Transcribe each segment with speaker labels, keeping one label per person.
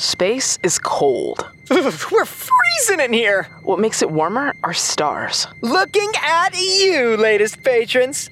Speaker 1: Space is cold.
Speaker 2: We're freezing in here!
Speaker 1: What makes it warmer are stars.
Speaker 2: Looking at you, latest patrons.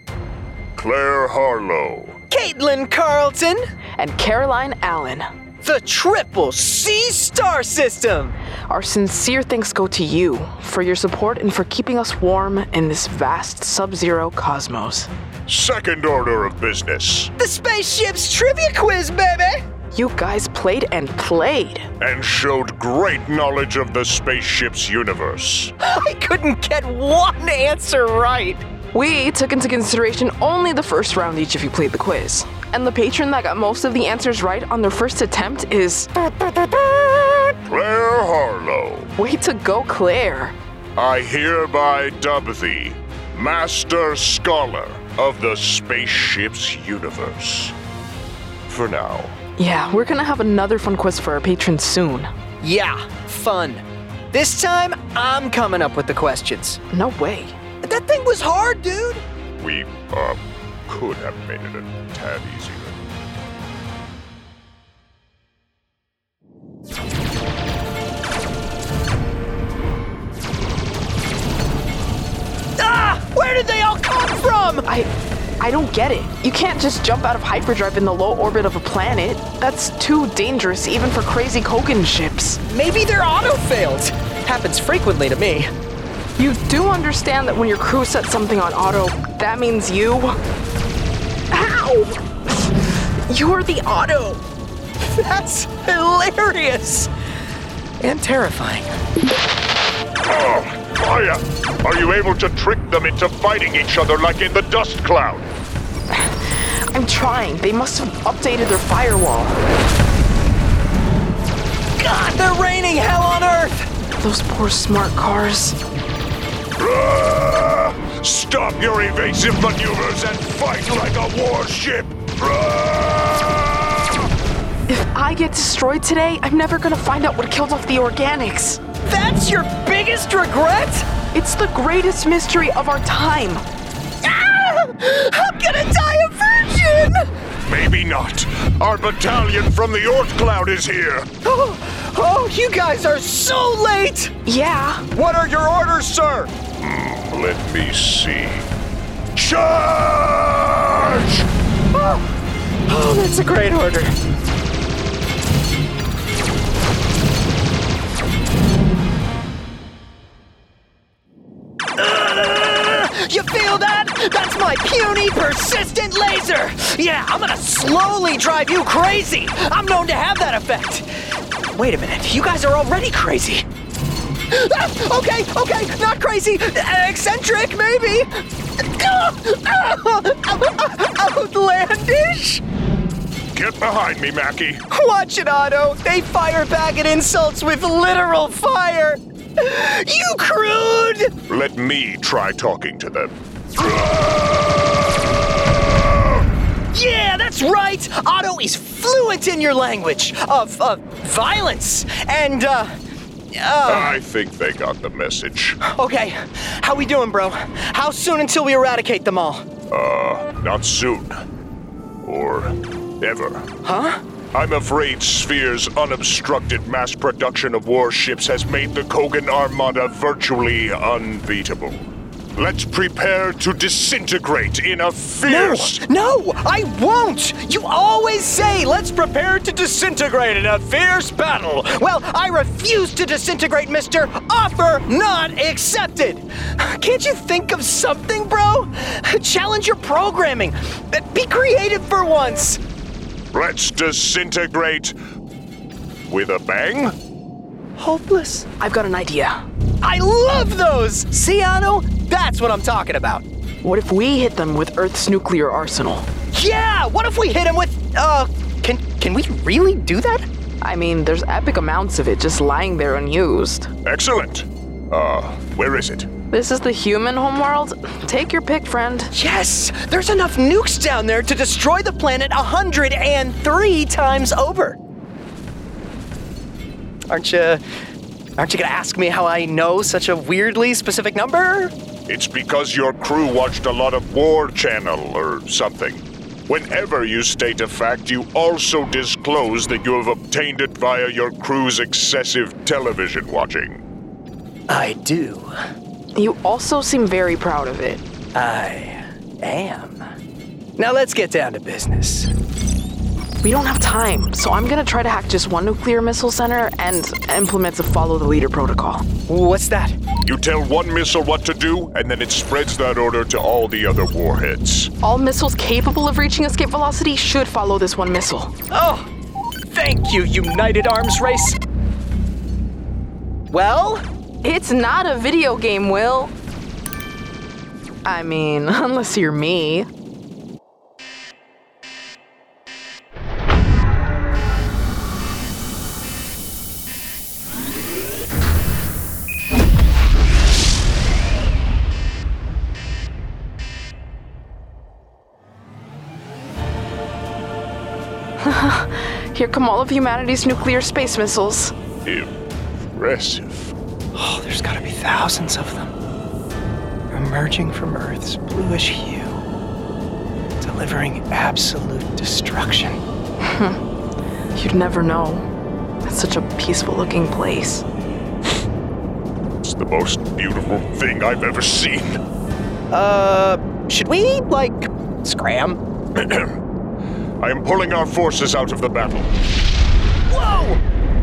Speaker 3: Claire Harlow.
Speaker 2: Caitlin Carlton.
Speaker 1: And Caroline Allen.
Speaker 2: The Triple C Star System!
Speaker 1: Our sincere thanks go to you for your support and for keeping us warm in this vast sub zero cosmos.
Speaker 3: Second order of business.
Speaker 2: The spaceship's trivia quiz, baby!
Speaker 1: You guys played and played.
Speaker 3: And showed great knowledge of the spaceship's universe.
Speaker 2: I couldn't get one answer right.
Speaker 1: We took into consideration only the first round each of you played the quiz. And the patron that got most of the answers right on their first attempt is.
Speaker 3: Claire Harlow.
Speaker 1: Way to go, Claire.
Speaker 3: I hereby dub thee Master Scholar of the spaceship's universe. For now.
Speaker 1: Yeah, we're gonna have another fun quiz for our patrons soon.
Speaker 2: Yeah, fun. This time, I'm coming up with the questions.
Speaker 1: No way.
Speaker 2: That thing was hard, dude!
Speaker 3: We, uh, could have made it a tad easier.
Speaker 2: Ah! Where did they all come from?
Speaker 1: I. I don't get it. You can't just jump out of hyperdrive in the low orbit of a planet. That's too dangerous even for crazy Kogan ships.
Speaker 2: Maybe their auto failed. Happens frequently to me.
Speaker 1: You do understand that when your crew sets something on auto, that means you. Ow! You're the auto.
Speaker 2: That's hilarious! And terrifying.
Speaker 3: Maya! Are you able to trick them into fighting each other like in the dust cloud?
Speaker 1: I'm trying. They must have updated their firewall.
Speaker 2: God, they're raining hell on Earth!
Speaker 1: Those poor smart cars.
Speaker 3: Stop your evasive maneuvers and fight like a warship!
Speaker 1: If I get destroyed today, I'm never gonna find out what killed off the organics.
Speaker 2: That's your biggest regret?
Speaker 1: It's the greatest mystery of our time.
Speaker 2: Ah! I'm gonna die a virgin!
Speaker 3: Maybe not. Our battalion from the Oort Cloud is here.
Speaker 2: Oh, oh, you guys are so late!
Speaker 1: Yeah.
Speaker 3: What are your orders, sir? Hmm, let me see. Charge!
Speaker 2: Oh, oh that's a great order. That's my puny, persistent laser! Yeah, I'm gonna slowly drive you crazy! I'm known to have that effect! Wait a minute, you guys are already crazy! Ah, okay, okay, not crazy! Eccentric, maybe! Outlandish!
Speaker 3: Get behind me, Mackie.
Speaker 2: Watch it, Otto! They fire back at insults with literal fire! You crude!
Speaker 3: Let me try talking to them.
Speaker 2: Yeah, that's right! Otto is fluent in your language of, of violence and, uh, uh.
Speaker 3: I think they got the message.
Speaker 2: Okay, how we doing, bro? How soon until we eradicate them all?
Speaker 3: Uh, not soon. Or ever.
Speaker 2: Huh?
Speaker 3: I'm afraid Sphere's unobstructed mass production of warships has made the Kogan Armada virtually unbeatable. Let's prepare to disintegrate in a fierce.
Speaker 2: No, no, I won't! You always say, let's prepare to disintegrate in a fierce battle. Well, I refuse to disintegrate, mister. Offer not accepted. Can't you think of something, bro? Challenge your programming. Be creative for once.
Speaker 3: Let's disintegrate with a bang?
Speaker 2: Hopeless.
Speaker 1: I've got an idea.
Speaker 2: I love those! See, Otto? That's what I'm talking about.
Speaker 1: What if we hit them with Earth's nuclear arsenal?
Speaker 2: Yeah! What if we hit them with uh can can we really do that?
Speaker 1: I mean, there's epic amounts of it just lying there unused.
Speaker 3: Excellent. Uh, where is it?
Speaker 1: This is the human homeworld? Take your pick, friend.
Speaker 2: Yes! There's enough nukes down there to destroy the planet 103 times over. Aren't you. Aren't you gonna ask me how I know such a weirdly specific number?
Speaker 3: It's because your crew watched a lot of War Channel or something. Whenever you state a fact, you also disclose that you have obtained it via your crew's excessive television watching.
Speaker 2: I do.
Speaker 1: You also seem very proud of it.
Speaker 2: I am. Now let's get down to business.
Speaker 1: We don't have time, so I'm gonna try to hack just one nuclear missile center and implement the follow the leader protocol.
Speaker 2: What's that?
Speaker 3: You tell one missile what to do, and then it spreads that order to all the other warheads.
Speaker 1: All missiles capable of reaching escape velocity should follow this one missile.
Speaker 2: Oh, thank you, United Arms Race. Well,
Speaker 1: It's not a video game, Will. I mean, unless you're me. Here come all of humanity's nuclear space missiles.
Speaker 3: Impressive.
Speaker 2: oh, there's gotta be thousands of them. Emerging from Earth's bluish hue, delivering absolute destruction.
Speaker 1: You'd never know. It's such a peaceful looking place.
Speaker 3: It's the most beautiful thing I've ever seen.
Speaker 2: Uh, should we, like, scram?
Speaker 3: I am pulling our forces out of the battle.
Speaker 2: Whoa!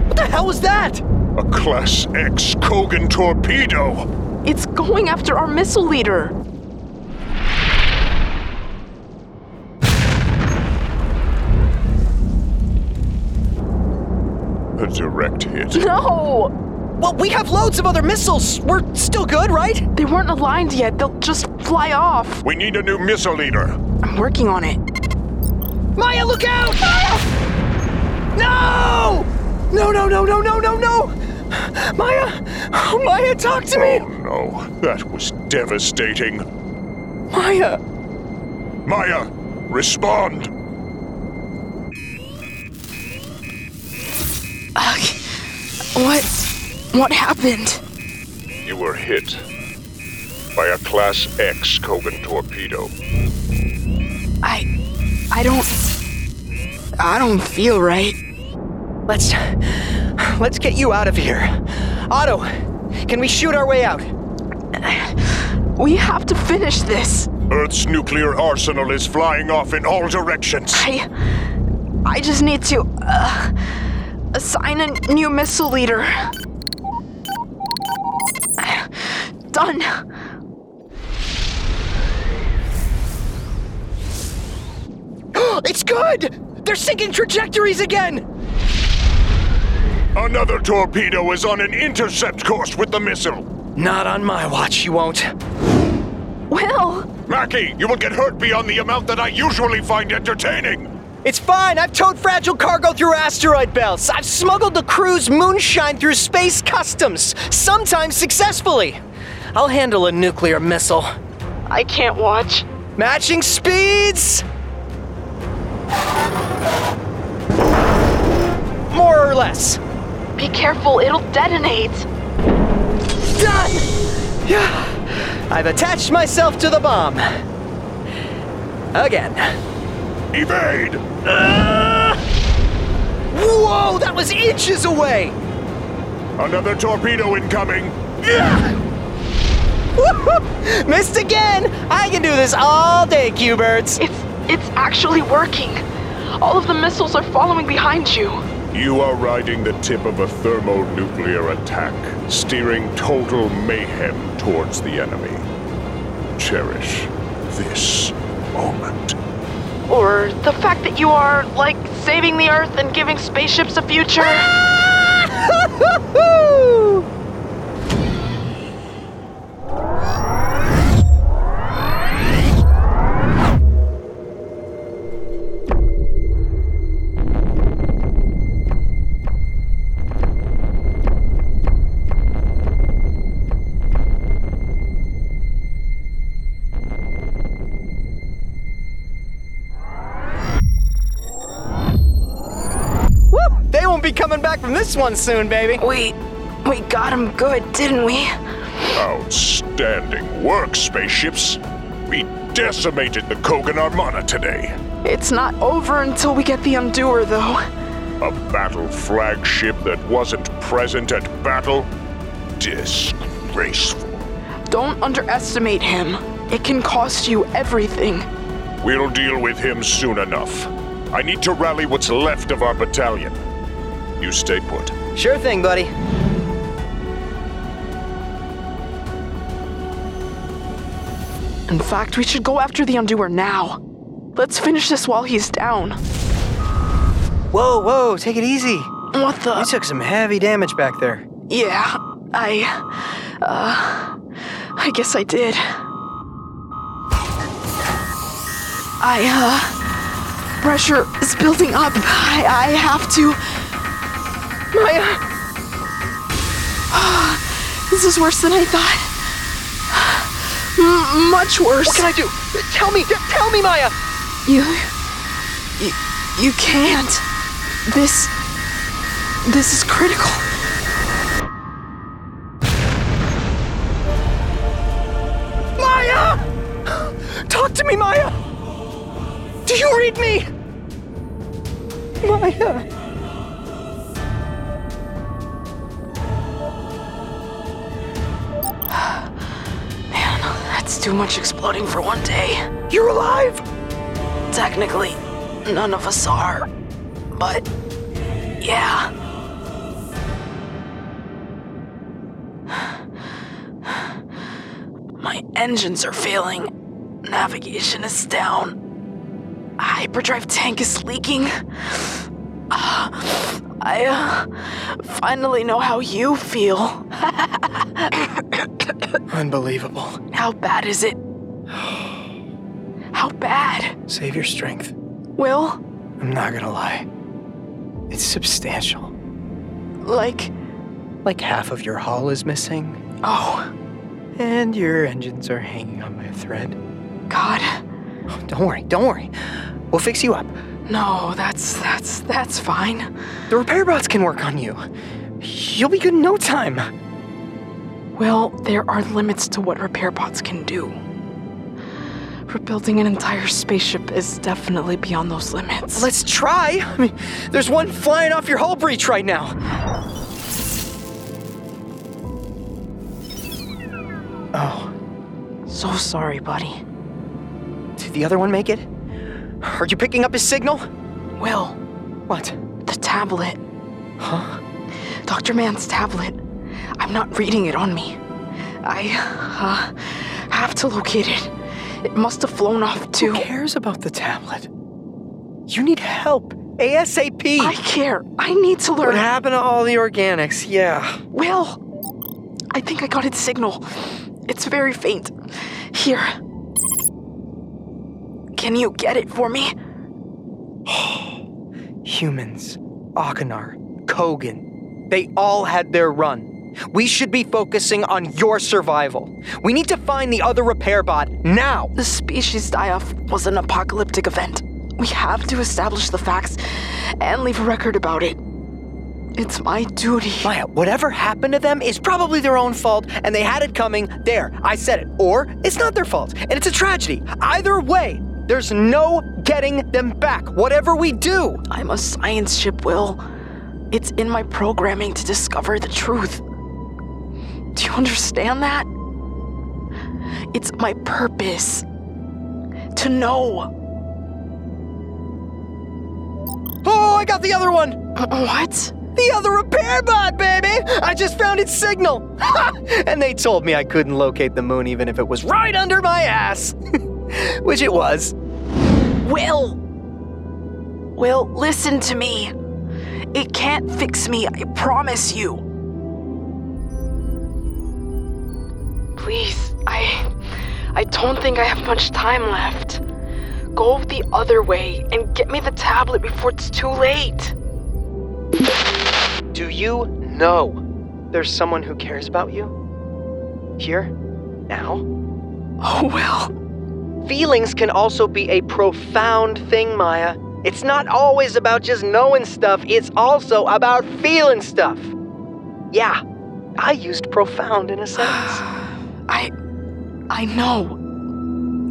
Speaker 2: What the hell was that?
Speaker 3: A Class X Kogan torpedo!
Speaker 1: It's going after our missile leader.
Speaker 3: A direct hit.
Speaker 1: No!
Speaker 2: Well, we have loads of other missiles. We're still good, right?
Speaker 1: They weren't aligned yet. They'll just fly off.
Speaker 3: We need a new missile leader.
Speaker 1: I'm working on it.
Speaker 2: Maya, look out! No! No, no, no, no, no, no, no! Maya! Oh, Maya, talk to me!
Speaker 3: Oh no, that was devastating.
Speaker 2: Maya!
Speaker 3: Maya, respond!
Speaker 1: What? What happened?
Speaker 3: You were hit by a Class X Kogan torpedo.
Speaker 1: I. I don't. I don't feel right.
Speaker 2: Let's. Let's get you out of here. Otto, can we shoot our way out?
Speaker 1: We have to finish this.
Speaker 3: Earth's nuclear arsenal is flying off in all directions.
Speaker 1: I. I just need to. Uh, assign a new missile leader. Done.
Speaker 2: It's good! They're sinking trajectories again!
Speaker 3: Another torpedo is on an intercept course with the missile.
Speaker 2: Not on my watch, you won't.
Speaker 1: Will!
Speaker 3: Mackie, you will get hurt beyond the amount that I usually find entertaining.
Speaker 2: It's fine. I've towed fragile cargo through asteroid belts. I've smuggled the crew's moonshine through space customs, sometimes successfully. I'll handle a nuclear missile.
Speaker 1: I can't watch.
Speaker 2: Matching speeds? More or less.
Speaker 1: Be careful, it'll detonate.
Speaker 2: Done! Yeah. I've attached myself to the bomb. Again.
Speaker 3: Evade!
Speaker 2: Whoa, that was inches away!
Speaker 3: Another torpedo incoming.
Speaker 2: Woohoo! Missed again! I can do this all day, Q-Birds.
Speaker 1: It's it's actually working. All of the missiles are following behind you.
Speaker 3: You are riding the tip of a thermonuclear attack, steering total mayhem towards the enemy. Cherish this moment.
Speaker 1: Or the fact that you are, like, saving the Earth and giving spaceships a future.
Speaker 2: this one soon, baby.
Speaker 1: We, we got him good, didn't we?
Speaker 3: Outstanding work, spaceships. We decimated the Kogan Armada today.
Speaker 1: It's not over until we get the Undoer, though.
Speaker 3: A battle flagship that wasn't present at battle? Disgraceful.
Speaker 1: Don't underestimate him. It can cost you everything.
Speaker 3: We'll deal with him soon enough. I need to rally what's left of our battalion. You stay put.
Speaker 2: Sure thing, buddy.
Speaker 1: In fact, we should go after the Undoer now. Let's finish this while he's down.
Speaker 2: Whoa, whoa, take it easy.
Speaker 1: What the?
Speaker 2: You took some heavy damage back there.
Speaker 1: Yeah, I. Uh. I guess I did. I, uh. Pressure is building up. I, I have to. Maya! Ah, this is worse than I thought. M- much worse.
Speaker 2: What can I do? Tell me, tell me, Maya!
Speaker 1: You. You, you can't. This. This is critical.
Speaker 2: Maya! Talk to me, Maya! Do you read me? Maya.
Speaker 1: Man, that's too much exploding for one day.
Speaker 2: You're alive?
Speaker 1: Technically, none of us are. But, yeah. My engines are failing. Navigation is down. Hyperdrive tank is leaking. Uh, I uh, finally know how you feel.
Speaker 2: Unbelievable.
Speaker 1: How bad is it? How bad?
Speaker 2: Save your strength.
Speaker 1: Will?
Speaker 2: I'm not gonna lie. It's substantial.
Speaker 1: Like,
Speaker 2: Like half of your hull is missing,
Speaker 1: oh,
Speaker 2: and your engines are hanging on by a thread.
Speaker 1: God.
Speaker 2: Oh, don't worry, don't worry. We'll fix you up.
Speaker 1: No, that's that's that's fine.
Speaker 2: The repair bots can work on you. You'll be good in no time.
Speaker 1: Well, there are limits to what repair bots can do. Rebuilding an entire spaceship is definitely beyond those limits.
Speaker 2: Let's try. I mean, there's one flying off your hull breach right now. Oh,
Speaker 1: so sorry, buddy.
Speaker 2: did the other one make it? Are you picking up his signal?
Speaker 1: Will,
Speaker 2: What?
Speaker 1: the tablet.
Speaker 2: Huh?
Speaker 1: Dr. Mann's tablet. I'm not reading it on me. I uh, have to locate it. It must have flown off too.
Speaker 2: Who cares about the tablet? You need help. ASAP.
Speaker 1: I care. I need to learn.
Speaker 2: What happened to all the organics? Yeah.
Speaker 1: Will! I think I got its signal. It's very faint. Here. Can you get it for me?
Speaker 2: Humans, Akinar, Kogan, they all had their run. We should be focusing on your survival. We need to find the other repair bot now.
Speaker 1: The species die off was an apocalyptic event. We have to establish the facts and leave a record about it. It's my duty.
Speaker 2: Maya, whatever happened to them is probably their own fault and they had it coming. There, I said it. Or it's not their fault and it's a tragedy. Either way, there's no getting them back, whatever we do.
Speaker 1: I'm a science ship, Will. It's in my programming to discover the truth. Do you understand that? It's my purpose to know.
Speaker 2: Oh, I got the other one.
Speaker 1: Uh, what?
Speaker 2: The other repair bot, baby! I just found its signal. and they told me I couldn't locate the moon even if it was right under my ass. Which it was.
Speaker 1: Will! Will, listen to me. It can't fix me, I promise you. Please, I. I don't think I have much time left. Go the other way and get me the tablet before it's too late.
Speaker 2: Do you know there's someone who cares about you? Here? Now?
Speaker 1: Oh, well.
Speaker 2: Feelings can also be a profound thing, Maya. It's not always about just knowing stuff, it's also about feeling stuff. Yeah, I used profound in a sense.
Speaker 1: I. I know.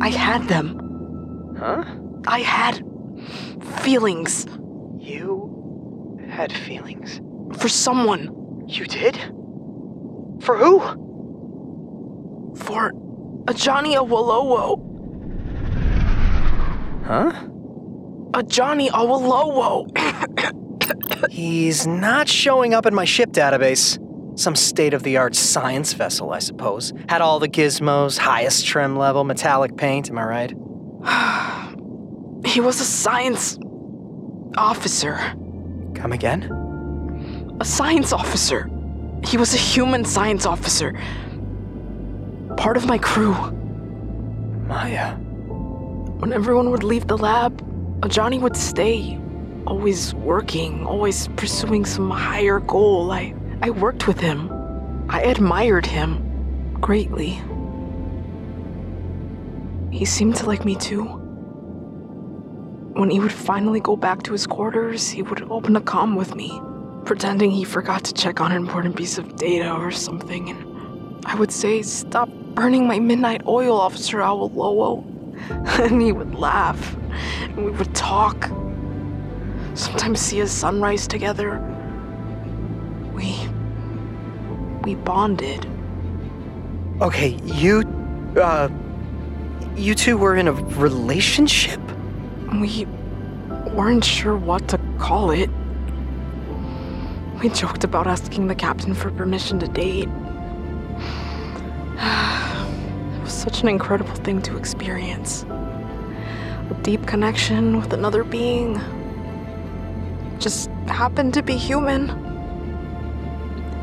Speaker 1: I had them.
Speaker 2: Huh?
Speaker 1: I had feelings
Speaker 2: You had feelings.
Speaker 1: for someone.
Speaker 2: You did? For who?
Speaker 1: For a Johnny Awolowo.
Speaker 2: Huh?
Speaker 1: A Johnny Awolowo.
Speaker 2: He's not showing up in my ship database. Some state of the art science vessel, I suppose. Had all the gizmos, highest trim level, metallic paint, am I right?
Speaker 1: he was a science officer.
Speaker 2: Come again?
Speaker 1: A science officer. He was a human science officer. Part of my crew.
Speaker 2: Maya.
Speaker 1: When everyone would leave the lab, Johnny would stay. Always working, always pursuing some higher goal. I, I worked with him. I admired him greatly. He seemed to like me too. When he would finally go back to his quarters, he would open a comm with me, pretending he forgot to check on an important piece of data or something, and I would say, Stop burning my midnight oil, Officer Awolowo. and he would laugh, and we would talk. Sometimes see a sunrise together. We. we bonded.
Speaker 2: Okay, you. Uh. You two were in a relationship?
Speaker 1: We weren't sure what to call it. We joked about asking the captain for permission to date. Such an incredible thing to experience. A deep connection with another being. Just happened to be human.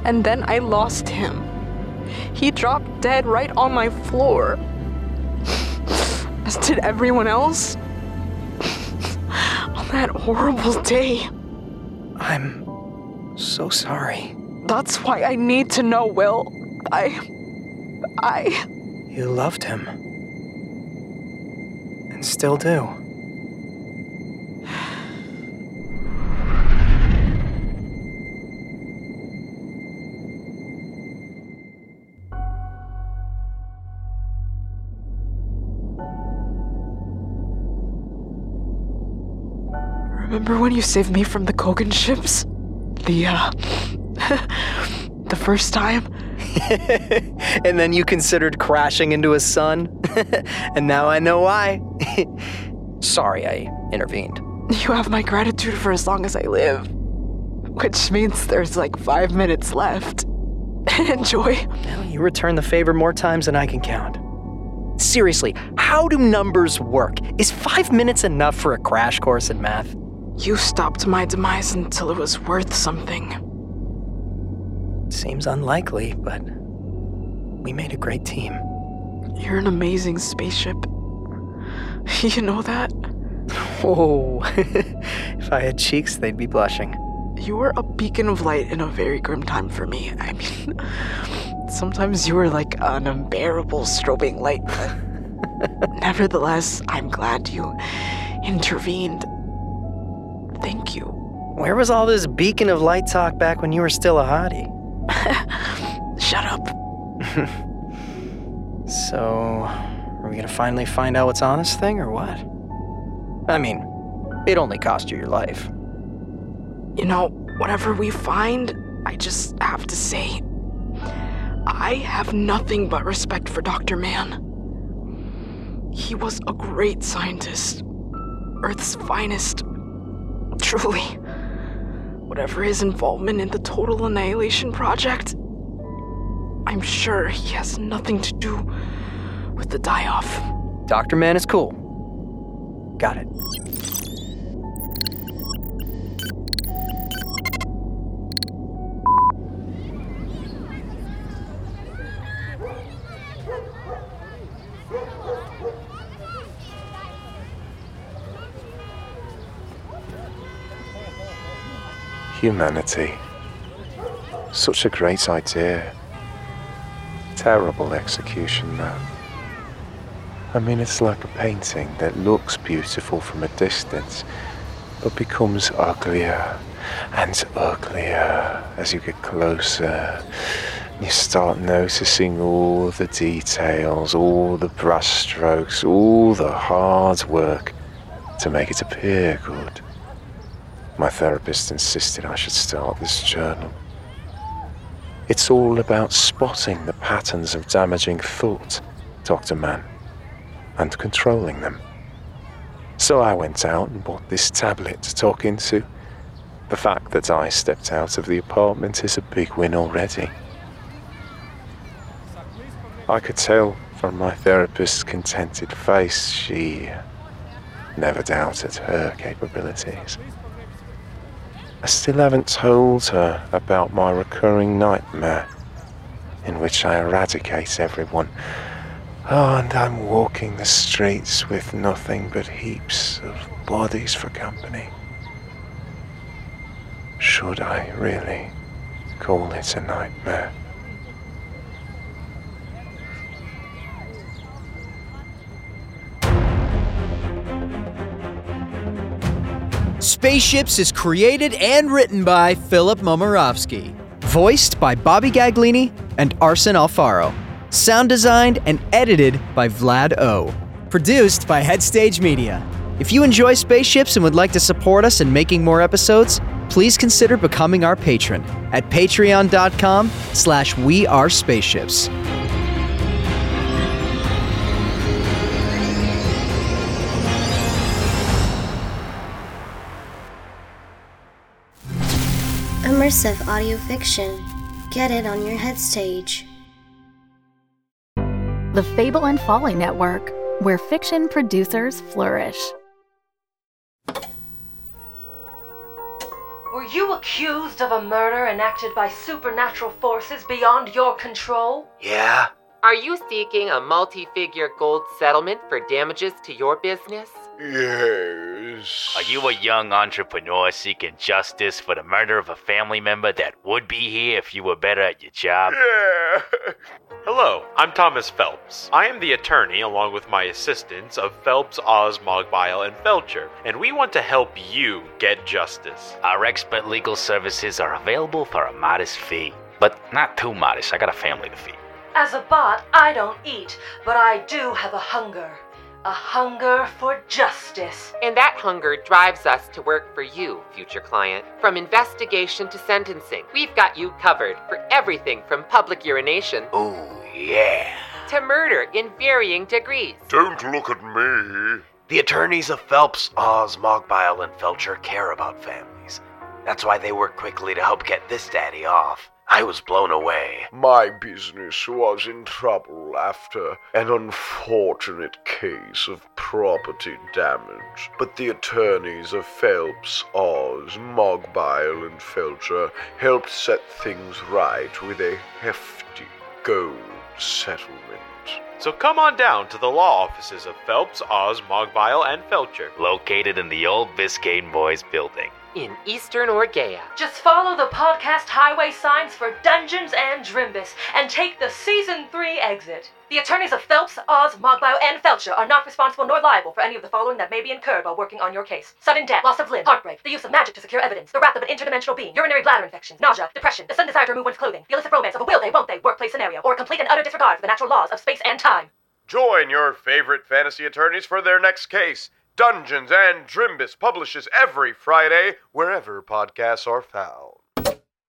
Speaker 1: And then I lost him. He dropped dead right on my floor. As did everyone else. on that horrible day.
Speaker 2: I'm so sorry.
Speaker 1: That's why I need to know, Will. I. I.
Speaker 2: You loved him. And still do.
Speaker 1: Remember when you saved me from the Kogan ships? The, uh. the first time?
Speaker 2: and then you considered crashing into a sun? and now I know why. Sorry I intervened.
Speaker 1: You have my gratitude for as long as I live. Which means there's like five minutes left. Enjoy.
Speaker 2: Well, you return the favor more times than I can count. Seriously, how do numbers work? Is five minutes enough for a crash course in math?
Speaker 1: You stopped my demise until it was worth something.
Speaker 2: Seems unlikely, but we made a great team.
Speaker 1: You're an amazing spaceship. You know that?
Speaker 2: Oh, if I had cheeks, they'd be blushing.
Speaker 1: You were a beacon of light in a very grim time for me. I mean, sometimes you were like an unbearable strobing light, but nevertheless, I'm glad you intervened. Thank you.
Speaker 2: Where was all this beacon of light talk back when you were still a hottie?
Speaker 1: Shut up.
Speaker 2: So, are we gonna finally find out what's on this thing or what? I mean, it only cost you your life.
Speaker 1: You know, whatever we find, I just have to say, I have nothing but respect for Dr. Mann. He was a great scientist, Earth's finest. Truly. Whatever his involvement in the Total Annihilation Project, I'm sure he has nothing to do with the die off.
Speaker 2: Dr. Mann is cool. Got it.
Speaker 3: Humanity. Such a great idea. Terrible execution, though. I mean, it's like a painting that looks beautiful from a distance,
Speaker 4: but becomes uglier and uglier as you get closer. You start noticing all the details, all the brushstrokes, all the hard work to make it appear good. My therapist insisted I should start this journal. It's all about spotting the patterns of damaging thought, Dr. Mann, and controlling them. So I went out and bought this tablet to talk into. The fact that I stepped out of the apartment is a big win already. I could tell from my therapist's contented face she never doubted her capabilities. I still haven't told her about my recurring nightmare, in which I eradicate everyone. Oh, and I'm walking the streets with nothing but heaps of bodies for company. Should I really call it a nightmare?
Speaker 2: Spaceships is created and written by Philip Momorovsky. Voiced by Bobby Gaglini and Arsen Alfaro. Sound designed and edited by Vlad O. Produced by Headstage Media. If you enjoy spaceships and would like to support us in making more episodes, please consider becoming our patron at patreon.com slash we are spaceships.
Speaker 5: Immersive audio fiction. Get it on your head stage.
Speaker 6: The Fable and Folly Network, where fiction producers flourish.
Speaker 7: Were you accused of a murder enacted by supernatural forces beyond your control?
Speaker 8: Yeah?
Speaker 9: Are you seeking a multi figure gold settlement for damages to your business?
Speaker 10: Yes.
Speaker 8: Are you a young entrepreneur seeking justice for the murder of a family member that would be here if you were better at your job?
Speaker 10: Yeah.
Speaker 11: Hello, I'm Thomas Phelps. I am the attorney, along with my assistants, of Phelps, Oz, Mogbile, and Felcher, and we want to help you get justice.
Speaker 8: Our expert legal services are available for a modest fee. But not too modest, I got a family to feed.
Speaker 7: As a bot, I don't eat, but I do have a hunger. A hunger for justice.
Speaker 9: And that hunger drives us to work for you, future client. From investigation to sentencing, we've got you covered for everything from public urination
Speaker 8: Oh, yeah.
Speaker 9: to murder in varying degrees.
Speaker 10: Don't look at me.
Speaker 8: The attorneys of Phelps, Oz, Mogbile, and Felcher care about families. That's why they work quickly to help get this daddy off. I was blown away.
Speaker 10: My business was in trouble after an unfortunate case of property damage, but the attorneys of Phelps, Oz, Mogbile, and Felcher helped set things right with a hefty gold settlement.
Speaker 11: So come on down to the law offices of Phelps, Oz, Mogbile, and Felcher.
Speaker 8: Located in the old Biscayne Boys building.
Speaker 9: In Eastern Orgea.
Speaker 7: Just follow the podcast highway signs for Dungeons and Drimbus and take the Season 3 exit. The attorneys of Phelps, Oz, Mogbile, and Felcher are not responsible nor liable for any of the following that may be incurred while working on your case. Sudden death, loss of limb, heartbreak, the use of magic to secure evidence, the wrath of an interdimensional being, urinary bladder infections, nausea, depression, the sudden desire to remove one's clothing, the illicit romance of a will they, won't they, workplace scenario, or complete and utter disregard for the natural laws of space and time.
Speaker 11: Join your favorite fantasy attorneys for their next case. Dungeons and Drimbus publishes every Friday wherever podcasts are found.